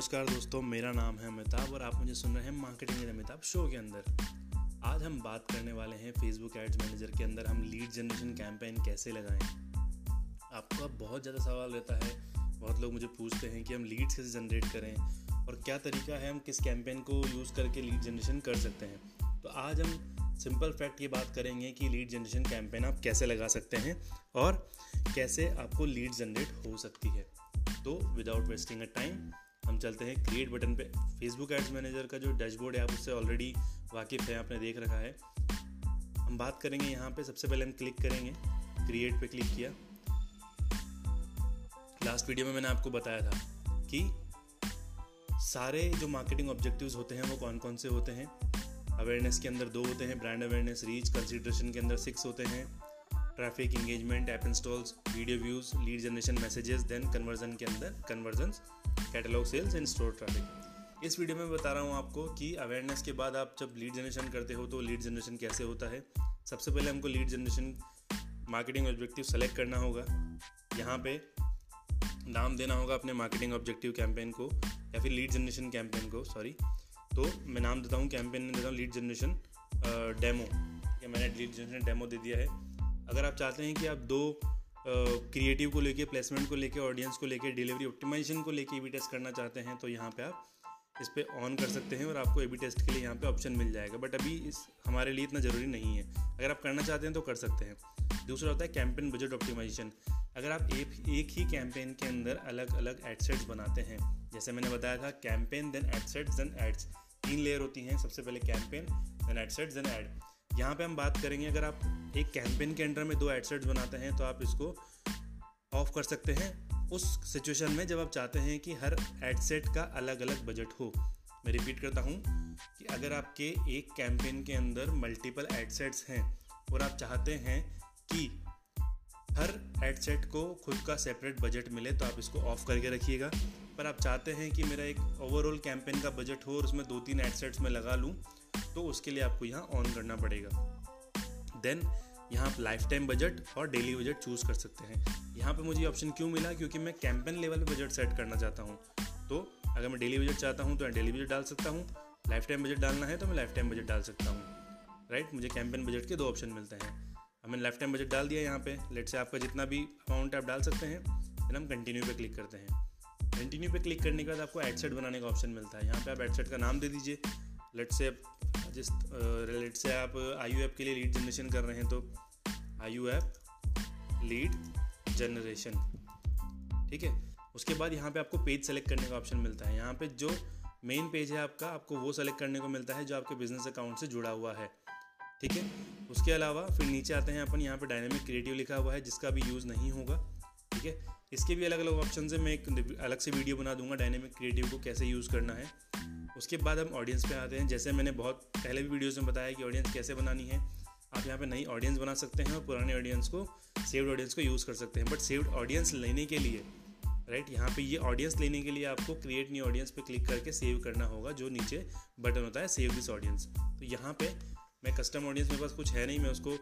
नमस्कार दोस्तों, मेरा नाम है अमिताभ और आप मुझे सुन रहे हैं मार्केटिंग अमिताभ शो के अंदर। आज हम बात करने वाले हैं फेसबुक एड्स मैनेजर के अंदर हम लीड जनरेशन कैंपेन कैसे लगाएँ। आपको बहुत ज़्यादा सवाल रहता है, बहुत लोग मुझे पूछते हैं कि हम लीड्स कैसे जनरेट करें और क्या तरीका है हम किस कैंपेन को यूज़ करके लीड जनरेशन कर सकते हैं। तो आज हम सिंपल फैक्ट ये बात करेंगे कि लीड जनरेशन कैंपेन आप कैसे लगा सकते हैं और कैसे आपको लीड जनरेट हो सकती है। तो विदाउट वेस्टिंग अ टाइम हम चलते हैं क्रिएट बटन पे। फेसबुक एड्स मैनेजर का जो डैशबोर्ड है, आप उससे ऑलरेडी वाकिफ़ है, आपने देख रखा है। हम बात करेंगे यहाँ पे, सबसे पहले हम क्लिक करेंगे। क्रिएट पे क्लिक किया। लास्ट वीडियो में मैंने आपको बताया था कि सारे जो मार्केटिंग ऑब्जेक्टिव्स होते हैं, वो कौन कौन से होते हैं? अवेयरनेस के अंदर दो होते हैं ब्रांड अवेयरनेस रीच कंसिड्रेशन के अंदर सिक्स होते हैं। Traffic engagement app installs video views lead generation messages then conversion के अंदर conversion catalogue sales and store traffic इस वीडियो में बता रहा हूँ आपको कि अवेयरनेस के बाद आप जब लीड जनरेशन करते हो तो लीड जनरेशन कैसे होता है? सबसे पहले हमको lead generation marketing objective select करना होगा। यहाँ पे नाम देना होगा अपने मार्केटिंग ऑब्जेक्टिव कैंपेन को या फिर लीड जनरेशन कैंपेन को सॉरी तो मैं नाम देता हूँ कैंपेन देता हूँ लीड जनरेशन डेमो है मैंने लीड जनरेशन डेमो दे दिया है। अगर आप चाहते हैं कि आप दो क्रिएटिव को लेके प्लेसमेंट को लेके ऑडियंस को लेके डिलीवरी ऑप्टिमाइजेशन को लेके भी टेस्ट करना चाहते हैं तो यहाँ पे आप इस पर ऑन कर सकते हैं और आपको ए बी टेस्ट के लिए यहाँ पे ऑप्शन मिल जाएगा। बट अभी इस, हमारे लिए इतना ज़रूरी नहीं है। अगर आप करना चाहते हैं तो कर सकते हैं। दूसरा होता है कैंपेन बजट ऑप्टिमाइजेशन अगर आप एक एक ही कैंपेन के अंदर अलग अलग एडसेट्स बनाते हैं, जैसे मैंने बताया था campaign then ad sets then ads तीन लेयर होती हैं। सबसे पहले campaign then ad sets then ad यहाँ पे हम बात करेंगे, अगर आप एक कैंपेन के अंडर में दो एडसेट्स बनाते हैं तो आप इसको ऑफ़ कर सकते हैं। उस सिचुएशन में जब आप चाहते हैं कि हर एडसेट का अलग अलग बजट हो, मैं रिपीट करता हूँ कि अगर आपके एक कैंपेन के अंदर मल्टीपल एडसेट्स हैं, और आप चाहते हैं कि हर एडसेट को खुद का सेपरेट बजट मिले तो आप इसको ऑफ़ करके रखिएगा। पर आप चाहते हैं कि मेरा एक ओवरऑल कैंपेन का बजट हो और उसमें दो तीन एडसेट्स में लगा लूँ तो उसके लिए आपको यहाँ ऑन करना पड़ेगा। देन यहाँ आप लाइफ टाइम बजट और डेली बजट चूज़ कर सकते हैं। यहाँ पे मुझे ऑप्शन क्यों मिला? क्योंकि मैं कैंपेन लेवल पे बजट सेट करना चाहता हूँ। तो अगर मैं डेली बजट चाहता हूँ तो मैं डेली बजट डाल सकता हूँ। लाइफ टाइम बजट डालना है तो मैं लाइफ टाइम बजट डाल सकता हूँ। राइट मुझे कैंपेन बजट के दो ऑप्शन मिलते हैं। हमने लाइफ टाइम बजट डाल दिया यहाँ पे। लेट से आपका जितना भी अमाउंट आप डाल सकते हैं फिर हम कंटिन्यू पे क्लिक करते हैं। कंटिन्यू पे क्लिक करने के बाद आपको एडसेट बनाने का ऑप्शन मिलता है। यहाँ पे आप एडसेट का नाम दे दीजिए। लेट से जिस रिलेट से आप आई यू के लिए लीड जनरेशन कर रहे हैं तो आई यू एप लीड जनरेशन ठीक है? उसके बाद यहाँ पे आपको पेज सेलेक्ट करने का ऑप्शन मिलता है। यहाँ पे जो मेन पेज है आपका, आपको वो सेलेक्ट करने को मिलता है जो आपके बिज़नेस अकाउंट से जुड़ा हुआ है, ठीक है? उसके अलावा फिर नीचे आते हैं अपन, यहाँ पे डायनेमिक क्रिएटिव लिखा हुआ है, जिसका भी यूज़ नहीं होगा। ठीक है? इसके भी अलग अलग ऑप्शन है। मैं एक अलग से वीडियो बना दूँगा डायनेमिक क्रिएटिव को कैसे यूज़ करना है। उसके बाद हम ऑडियंस पे आते हैं। जैसे मैंने बहुत पहले भी वीडियोस में बताया कि ऑडियंस कैसे बनानी है। आप यहाँ पे नई ऑडियंस बना सकते हैं और पुराने ऑडियंस को सेव्ड ऑडियंस को यूज़ कर सकते हैं। बट सेव्ड ऑडियंस लेने के लिए राइट यहाँ पे ये ऑडियंस लेने के लिए आपको क्रिएट न्यू ऑडियंस पे क्लिक करके सेव करना होगा, जो नीचे बटन होता है सेव दिस ऑडियंस तो यहाँ पे मैं कस्टम ऑडियंस मेरे पास कुछ है नहीं, मैं उसको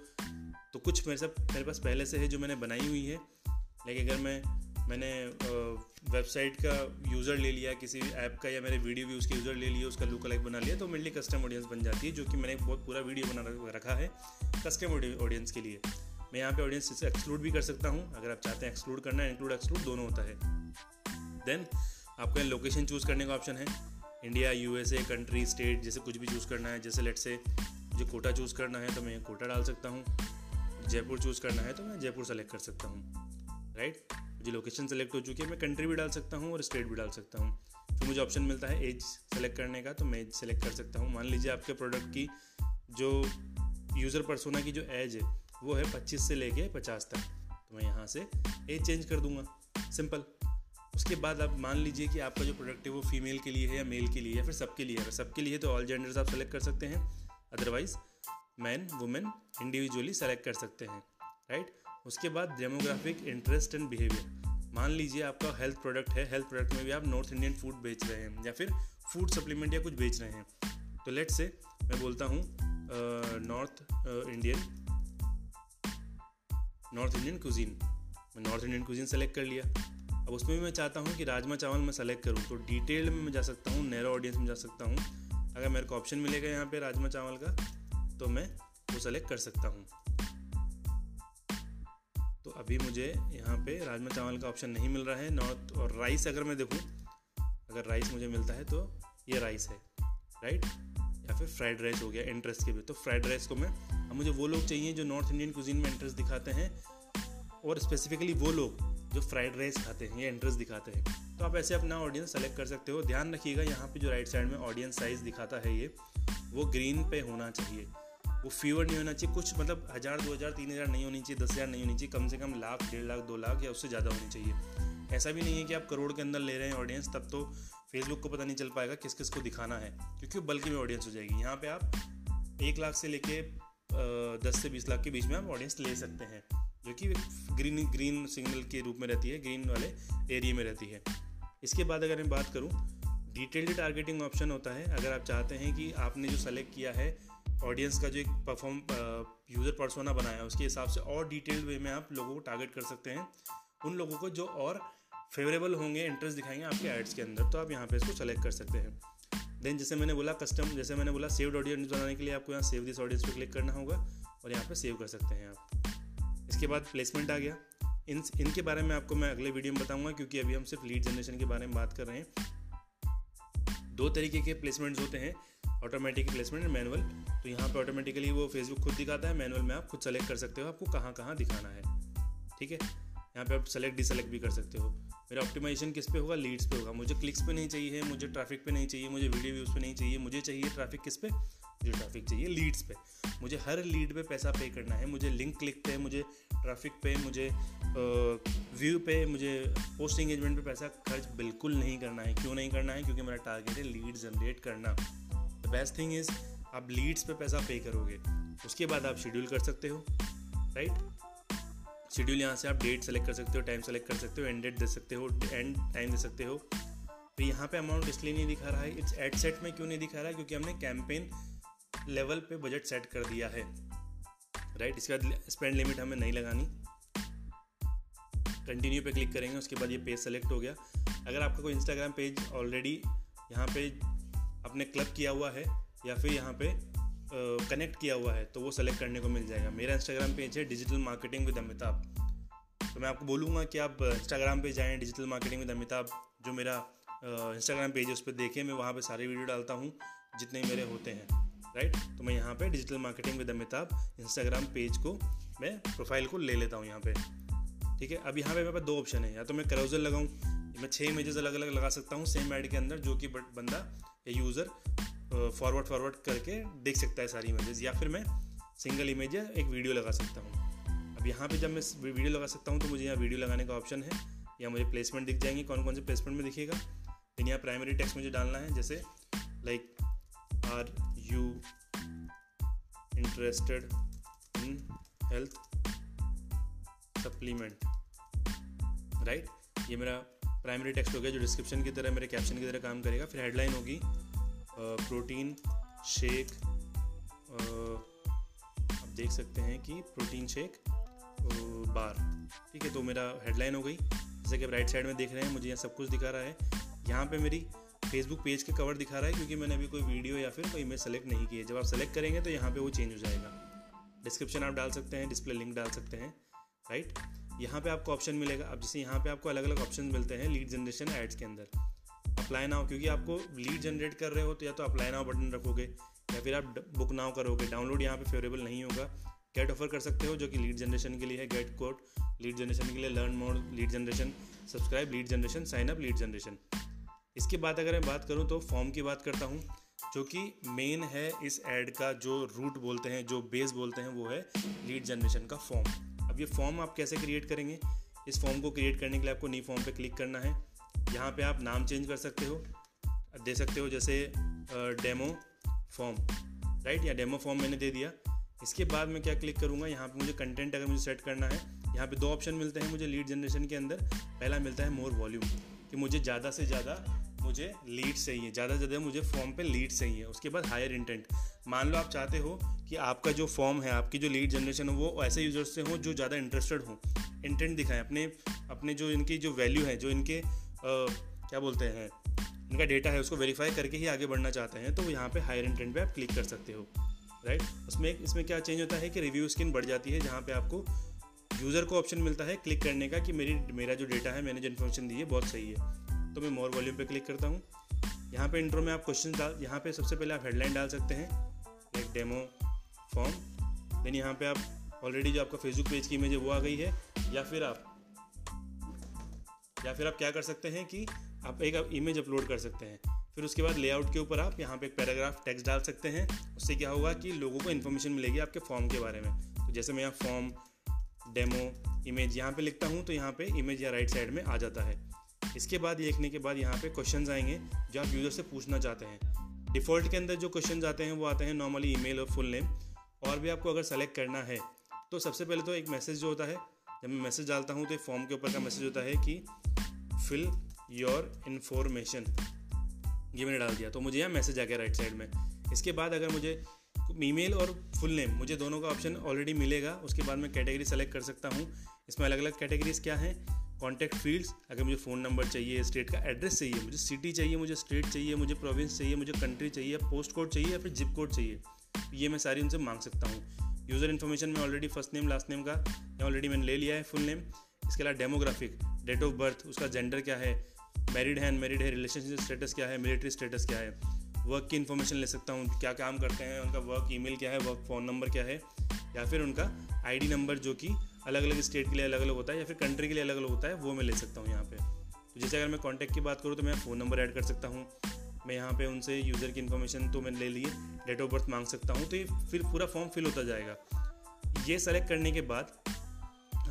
तो कुछ मेरे सब मेरे पास पहले से है जो मैंने बनाई हुई है। लेकिन अगर मैं, मैंने वेबसाइट का यूज़र ले लिया, किसी ऐप का या मेरे वीडियो भी उसके यूज़र ले लिया उसका लुक अलग बना लिया तो मेरे लिए कस्टम ऑडियंस बन जाती है, जो कि मैंने बहुत पूरा वीडियो बना रखा है कस्टम ऑडियंस के लिए। मैं यहाँ पे ऑडियंस से एक्सक्लूड भी कर सकता हूँ, अगर आप चाहते हैं एक्सक्लूड करना है इंक्लूड एक्सक्लूड दोनों होता है। देन आपको यहाँ लोकेशन चूज़ करने का ऑप्शन है। इंडिया यूएसए कंट्री स्टेट जैसे कुछ भी चूज़ करना है, जैसे लेट से मुझे कोटा चूज़ करना है तो मैं कोटा डाल सकता हूँ। जयपुर चूज़ करना है तो मैं जयपुर सेलेक्ट कर सकता हूँ। राइट मुझे लोकेशन सेलेक्ट हो चुकी है, मैं कंट्री भी डाल सकता हूँ और स्टेट भी डाल सकता हूँ। फिर मुझे ऑप्शन मिलता है एज सेलेक्ट करने का तो मैं एज सेलेक्ट कर सकता हूँ। मान लीजिए आपके प्रोडक्ट की जो यूज़र परसोना की जो एज है, वो है पच्चीस से लेके पचास तक। तो मैं यहाँ से एज चेंज कर दूँगा। सिंपल उसके बाद आप मान लीजिए कि आपका जो प्रोडक्ट है वो फीमेल के लिए है या मेल के लिए या फिर सबके लिए अगर सबके लिए तो ऑल जेंडर्स आप सेलेक्ट कर सकते हैं। Otherwise man women individually select कर सकते हैं राइट उसके बाद डेमोग्राफिक इंटरेस्ट एंड बिहेवियर मान लीजिए आपका हेल्थ प्रोडक्ट है हेल्थ प्रोडक्ट में भी आप नॉर्थ इंडियन फ़ूड बेच रहे हैं या फिर फ़ूड सप्लीमेंट या कुछ बेच रहे हैं। तो लेट से मैं बोलता हूँ north Indian north Indian cuisine मैं नॉर्थ इंडियन कुजीन सेलेक्ट कर लिया। अब उसमें भी मैं चाहता हूँ कि राजमा चावल मैं सेलेक्ट करूँ तो डिटेल में मैं जा सकता हूँ नैरो ऑडियंस में जा सकता हूँ। अगर मेरे को ऑप्शन मिलेगा यहाँ पे राजमा चावल का तो मैं वो सेलेक्ट कर सकता हूँ। अभी मुझे यहाँ पे राजमा चावल का ऑप्शन नहीं मिल रहा है नॉर्थ और राइस अगर मैं देखूँ, अगर राइस मुझे मिलता है तो ये राइस है राइट या फिर फ्राइड राइस हो गया इंटरेस्ट के भी। तो फ्राइड राइस को मैं, अब मुझे वो लोग चाहिए जो नॉर्थ इंडियन कुजीन में इंटरेस्ट दिखाते हैं, और स्पेसिफिकली वो लोग जो फ्राइड राइस खाते हैं, या इंटरेस्ट दिखाते हैं। तो आप ऐसे अपना ऑडियंस सेलेक्ट कर सकते हो। ध्यान रखिएगा, यहाँ पे जो राइट साइड में ऑडियंस साइज़ दिखाता है ये, वो ग्रीन पे होना चाहिए। वो फीवर नहीं होना चाहिए। कुछ मतलब हज़ार, दो हज़ार, तीन हज़ार नहीं होनी चाहिए, दस हज़ार नहीं होनी चाहिए। कम से कम लाख, डेढ़ लाख, दो लाख या उससे ज़्यादा होनी चाहिए। ऐसा भी नहीं है कि आप करोड़ के अंदर ले रहे हैं ऑडियंस तब तो फेसबुक को पता नहीं चल पाएगा किस किस को दिखाना है। क्योंकि बल्कि में ऑडियंस हो जाएगी। यहाँ पे आप एक लाख से लेके दस से बीस लाख के बीच में आप ऑडियंस ले सकते हैं, जो कि ग्रीन ग्रीन सिग्नल के रूप में रहती है ग्रीन वाले एरिए में रहती है। इसके बाद अगर मैं बात करूँ डिटेल्ड टारगेटिंग ऑप्शन होता है। अगर आप चाहते हैं कि आपने जो सेलेक्ट किया है ऑडियंस का जो एक परफॉर्म यूज़र पर्सोना बनाया है, उसके हिसाब से और डिटेल्ड वे में आप लोगों को टारगेट कर सकते हैं। उन लोगों को जो और फेवरेबल होंगे इंटरेस्ट दिखाएँगे आपके एड्स के अंदर तो आप यहाँ पे इसको सेलेक्ट कर सकते हैं। देन जैसे मैंने बोला कस्टम जैसे मैंने बोला सेव्ड ऑडियंस बनाने के लिए आपको यहाँ सेव दिस ऑडियंस पे क्लिक करना होगा और यहाँ पे सेव कर सकते हैं आप। इसके बाद प्लेसमेंट आ गया। इन, इनके बारे में आपको मैं अगले वीडियो में बताऊँगा, क्योंकि अभी हम सिर्फ़ लीड जनरेशन के बारे में बात कर रहे हैं। दो तरीके के प्लेसमेंट्स होते हैं। ऑटोमेटिक प्लेसमेंट एंड मैनुअल तो यहाँ पे ऑटोमेटिकली वो फेसबुक खुद दिखाता है मैनुअल में आप खुद सेलेक्ट कर सकते हो, आपको कहाँ कहाँ दिखाना है। ठीक है? यहाँ पे आप सेलेक्ट डिसेलेक्ट भी कर सकते हो। मेरा ऑप्टिमाइजेशन किस पे होगा? लीड्स पे होगा। मुझे क्लिक्स पे नहीं चाहिए, मुझे ट्रैफ़िक पे नहीं चाहिए, मुझे वीडियो व्यूज़ पे नहीं चाहिए, मुझे चाहिए ट्रैफ़िक किस पे? मुझे ट्रैफ़िक चाहिए लीड्स पे। मुझे हर लीड पे पैसा पे करना है। मुझे लिंक क्लिक पे, मुझे ट्रैफ़िक पे, मुझे व्यू पे, मुझे पोस्ट इंगेजमेंट पे पैसा खर्च बिल्कुल नहीं करना है। क्यों नहीं करना है? क्योंकि मेरा टारगेट है लीड जनरेट करना। बेस्ट थिंग इज़ आप लीड्स पे पैसा पे करोगे, उसके बाद आप शेड्यूल कर सकते हो राइट शेड्यूल यहाँ से आप डेट सेलेक्ट कर सकते हो टाइम सेलेक्ट कर सकते हो एंड डेट दे सकते हो एंड टाइम दे सकते हो। तो यहाँ पे अमाउंट इसलिए नहीं दिखा रहा है इट्स एड सेट में क्यों नहीं दिखा रहा है? क्योंकि हमने कैंपेन लेवल पे बजट सेट कर दिया है राइट इसके बाद स्पेंड लिमिट हमें नहीं लगानी। कंटिन्यू पे क्लिक करेंगे, उसके बाद ये पेज सेलेक्ट हो गया। अगर आपका कोई इंस्टाग्राम पेज ऑलरेडी यहाँ पे अपने क्लब किया हुआ है या फिर यहाँ पे कनेक्ट किया हुआ है तो वो सेलेक्ट करने को मिल जाएगा। मेरा इंस्टाग्राम पेज है डिजिटल मार्केटिंग विद अमिताभ तो मैं आपको बोलूँगा कि आप इंस्टाग्राम पे जाएँ डिजिटल मार्केटिंग विद अमिताभ जो मेरा इंस्टाग्राम पेज है, उस पर देखें, मैं वहाँ पे सारे वीडियो डालता हूँ, जितने मेरे होते हैं। राइट तो मैं यहाँ पे digital marketing with Amitabh Instagram page को मैं प्रोफ़ाइल को ले लेता हूँ यहाँ पे। ठीक है? अब यहाँ पे मेरे पास दो ऑप्शन है। या तो मैं क्राउजर लगाऊँ मैं छः इमेजेस अलग अलग लगा सकता हूँ सेम ऐड के अंदर, जो कि बंदा, या यूज़र फॉरवर्ड फॉरवर्ड करके देख सकता है सारी इमेजेस या फिर मैं सिंगल इमेज या एक वीडियो लगा सकता हूँ। अब यहाँ पे जब मैं वीडियो लगा सकता हूँ तो मुझे यहाँ वीडियो लगाने का ऑप्शन है, या मुझे प्लेसमेंट दिख जाएँगे कौन कौन से प्लेसमेंट में दिखेगा। लेकिन यहाँ प्राइमरी टेक्स्ट मुझे डालना है, जैसे like are you interested in health supplement right ये मेरा प्राइमरी टेक्स्ट हो गया, जो डिस्क्रिप्शन की तरह मेरे कैप्शन की तरह काम करेगा, फिर हेडलाइन होगी प्रोटीन शेक आप देख सकते हैं कि प्रोटीन शेक बार ठीक है तो मेरा हेडलाइन हो गई। जैसे कि आप राइट साइड में देख रहे हैं, मुझे यहाँ सब कुछ दिखा रहा है। यहाँ पे मेरी फेसबुक पेज के कवर दिखा रहा है, क्योंकि मैंने अभी कोई वीडियो या फिर कोई इमेज सेलेक्ट नहीं की है। जब आप सेलेक्ट करेंगे तो यहाँ पे वो चेंज हो जाएगा। डिस्क्रिप्शन आप डाल सकते हैं डिस्प्ले लिंक डाल सकते हैं राइट यहाँ पे आपको ऑप्शन मिलेगा। अब जैसे यहाँ पे आपको अलग अलग ऑप्शन मिलते हैं लीड जनरेशन एड्स के अंदर। अप्लाई नाउ क्योंकि आपको लीड जनरेट कर रहे हो तो या तो अप्लाई नाउ बटन रखोगे, या फिर आप बुक नाउ करोगे। डाउनलोड यहाँ पे फेवरेबल नहीं होगा। गेट ऑफ़र कर सकते हो, जो कि लीड जनरेशन के लिए है। गेट कोड लीड जनरेशन के लिए learn more lead generation subscribe lead generation sign up lead generation इसके बाद अगर मैं बात करूँ तो फॉर्म की बात करता हूँ, जो कि मेन है इस एड का, जो रूट बोलते हैं, जो बेस बोलते हैं, वो है लीड जनरेशन का फॉर्म ये फॉर्म आप कैसे क्रिएट करेंगे? इस फॉर्म को क्रिएट करने के लिए आपको नी फॉर्म पे क्लिक करना है। यहाँ पे आप नाम चेंज कर सकते हो। दे सकते हो जैसे डेमो फॉर्म राइट या डेमो फॉर्म मैंने दे दिया। इसके बाद मैं क्या क्लिक करूँगा? यहाँ पे मुझे कंटेंट अगर मुझे सेट करना है, यहाँ पे दो ऑप्शन मिलते हैं मुझे लीड जनरेशन के अंदर। पहला मिलता है मोर वॉल्यूम कि मुझे ज़्यादा से ज़्यादा मुझे लीड चाहिए, ज़्यादा से ज़्यादा मुझे फॉर्म पे लीड चाहिए। उसके बाद हायर इंटेंट मान लो आप चाहते हो कि आपका जो फॉर्म है आपकी जो लीड जनरेशन हो वो ऐसे यूज़र्स से हो जो ज़्यादा इंटरेस्टेड हो। इंटेंट दिखाएँ अपने अपने जो इनकी जो वैल्यू है जो इनके आ, क्या बोलते हैं इनका डेटा है उसको वेरीफाई करके ही आगे बढ़ना चाहते हैं तो यहाँ पे हायर इंटेंट पे आप क्लिक कर सकते हो राइट उसमें इसमें क्या चेंज होता है कि रिव्यू स्किन बढ़ जाती है जहाँ पे आपको यूज़र को ऑप्शन मिलता है क्लिक करने का कि मेरी मेरा जो डेटा है मैंने जो इन्फॉर्मेशन दी है बहुत सही है। तो मैं मोर वॉल्यूम पे क्लिक करता हूँ। यहाँ पे इंट्रो में आप क्वेश्चन डाल यहाँ पे सबसे पहले आप हेडलाइन डाल सकते हैं। एक डेमो फॉर्म देन यहाँ पे आप ऑलरेडी जो आपका फेसबुक पेज की इमेज है, वो आ गई है। या फिर आप, या फिर आप क्या कर सकते हैं कि आप एक इमेज अपलोड कर सकते हैं। फिर उसके बाद लेआउट के ऊपर आप यहाँ पे एक पैराग्राफ टेक्स्ट डाल सकते हैं। उससे क्या होगा कि लोगों को इन्फॉर्मेशन मिलेगी आपके फॉर्म के बारे में। तो जैसे मैं यहाँ फॉर्म डेमो इमेज यहाँ पे लिखता हूँ तो यहाँ पे इमेज या राइट साइड में आ जाता है। इसके बाद लिखने के बाद यहाँ पे क्वेश्चन आएँगे जो आप यूज़र से पूछना चाहते हैं। डिफ़ॉल्ट के अंदर जो क्वेश्चन आते हैं, वो आते हैं नॉर्मली ईमेल और फुल नेम और भी आपको अगर सेलेक्ट करना है तो सबसे पहले तो एक मैसेज जो होता है, जब मैं मैसेज डालता हूँ तो फॉर्म के ऊपर का मैसेज होता है कि फिल योर इन्फॉर्मेशन ये मैंने डाल दिया तो मुझे यहाँ मैसेज आ गया राइट साइड में। इसके बाद अगर मुझे ईमेल और फुल नेम मुझे दोनों का ऑप्शन ऑलरेडी मिलेगा, उसके बाद मैं कैटेगरी सेलेक्ट कर सकता हूँ। इसमें अलग अलग कैटेगरीज क्या हैं? कॉन्टैक्ट फील्ड्स अगर मुझे फ़ोन नंबर चाहिए स्टेट का एड्रेस चाहिए, मुझे सिटी चाहिए, मुझे स्टेट चाहिए, मुझे प्रोविंस चाहिए, मुझे कंट्री चाहिए पोस्ट कोड चाहिए या फिर जिप कोड चाहिए ये मैं सारी उनसे मांग सकता हूँ। यूज़र इन्फॉर्मेशन में already first name last name का या ऑलरेडी मैंने ले लिया है फुल नेम इसके अलावा डेमोग्राफिक डेट ऑफ़ बर्थ उसका जेंडर क्या है मैरिड है अनमेरिड है रिलेशनशिप स्टेटस क्या है मिलिट्री स्टेटस क्या है वर्क की इन्फॉर्मेशन ले सकता हूँ, क्या काम करते हैं, उनका वर्क ईमेल क्या है वर्क फ़ोन नंबर क्या है, या फिर उनका आईडी नंबर जो कि अलग अलग स्टेट के लिए अलग अलग होता है या फिर कंट्री के लिए अलग अलग होता है, वो मैं ले सकता हूँ यहाँ पे। तो जैसे अगर मैं कॉन्टैक्ट की बात करूँ तो मैं फ़ोन नंबर ऐड कर सकता हूँ। मैं यहाँ पे उनसे यूज़र की इन्फॉर्मेशन तो मैंने ले ली डेट ऑफ़ बर्थ मांग सकता हूँ तो ये फिर पूरा फॉर्म फिल होता जाएगा। ये सेलेक्ट करने के बाद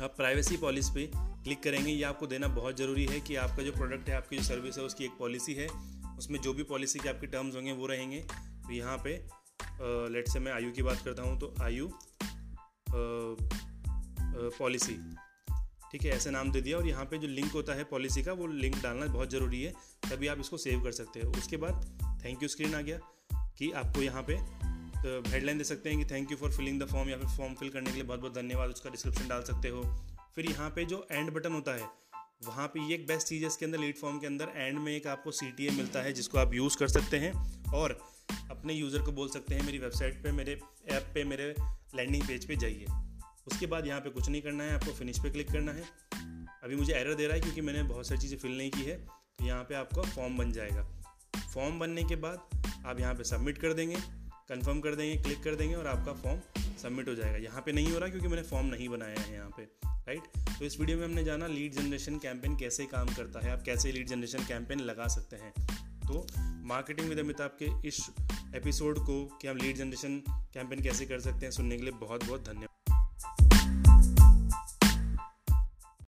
आप प्राइवेसी पॉलिसी पे क्लिक करेंगे। ये आपको देना बहुत ज़रूरी है कि आपका जो प्रोडक्ट है, आपकी जो सर्विस है, उसकी एक पॉलिसी है। उसमें जो भी पॉलिसी के आपके टर्म्स होंगे, वो रहेंगे। तो यहाँ पे लेट से मैं आयु की बात करता हूँ तो आयु पॉलिसी। ठीक है, ऐसे नाम दे दिया और यहाँ पे जो लिंक होता है पॉलिसी का, वो लिंक डालना बहुत ज़रूरी है, तभी आप इसको सेव कर सकते हो। उसके बाद थैंक यू स्क्रीन आ गया कि आपको यहाँ पे हेडलाइन दे सकते हैं कि thank you for filling the form या फिर फॉर्म फिल करने के लिए बहुत बहुत धन्यवाद, उसका डिस्क्रिप्शन डाल सकते हो। फिर यहाँ पे जो एंड बटन होता है, वहाँ पे ये एक बेस्ट चीज़ है इसके अंदर लीड फॉर्म के अंदर एंड में एक आपको सीटीए मिलता है, जिसको आप यूज़ कर सकते हैं और अपने यूज़र को बोल सकते हैं, मेरी वेबसाइट पे, मेरे ऐप पे, मेरे लैंडिंग पेज पे जाइए। उसके बाद यहाँ पे कुछ नहीं करना है, आपको फिनिश पे क्लिक करना है। अभी मुझे एरर दे रहा है क्योंकि मैंने बहुत सारी चीज़ें फिल नहीं की है तो यहाँ पे आपका फॉर्म बन जाएगा। फॉर्म बनने के बाद आप यहाँ पे सबमिट कर देंगे कंफर्म कर देंगे क्लिक कर देंगे और आपका फॉर्म सबमिट हो जाएगा। यहाँ पे नहीं हो रहा क्योंकि मैंने फॉर्म नहीं बनाया है यहाँ पे राइट तो इस वीडियो में हमने जाना लीड जनरेशन कैंपेन कैसे काम करता है, आप कैसे लीड जनरेशन कैंपेन लगा सकते हैं। तो मार्केटिंग विद अमिताभ के इस एपिसोड को कि हम लीड जनरेशन कैंपेन कैसे कर सकते हैं, सुनने के लिए बहुत बहुत धन्यवाद।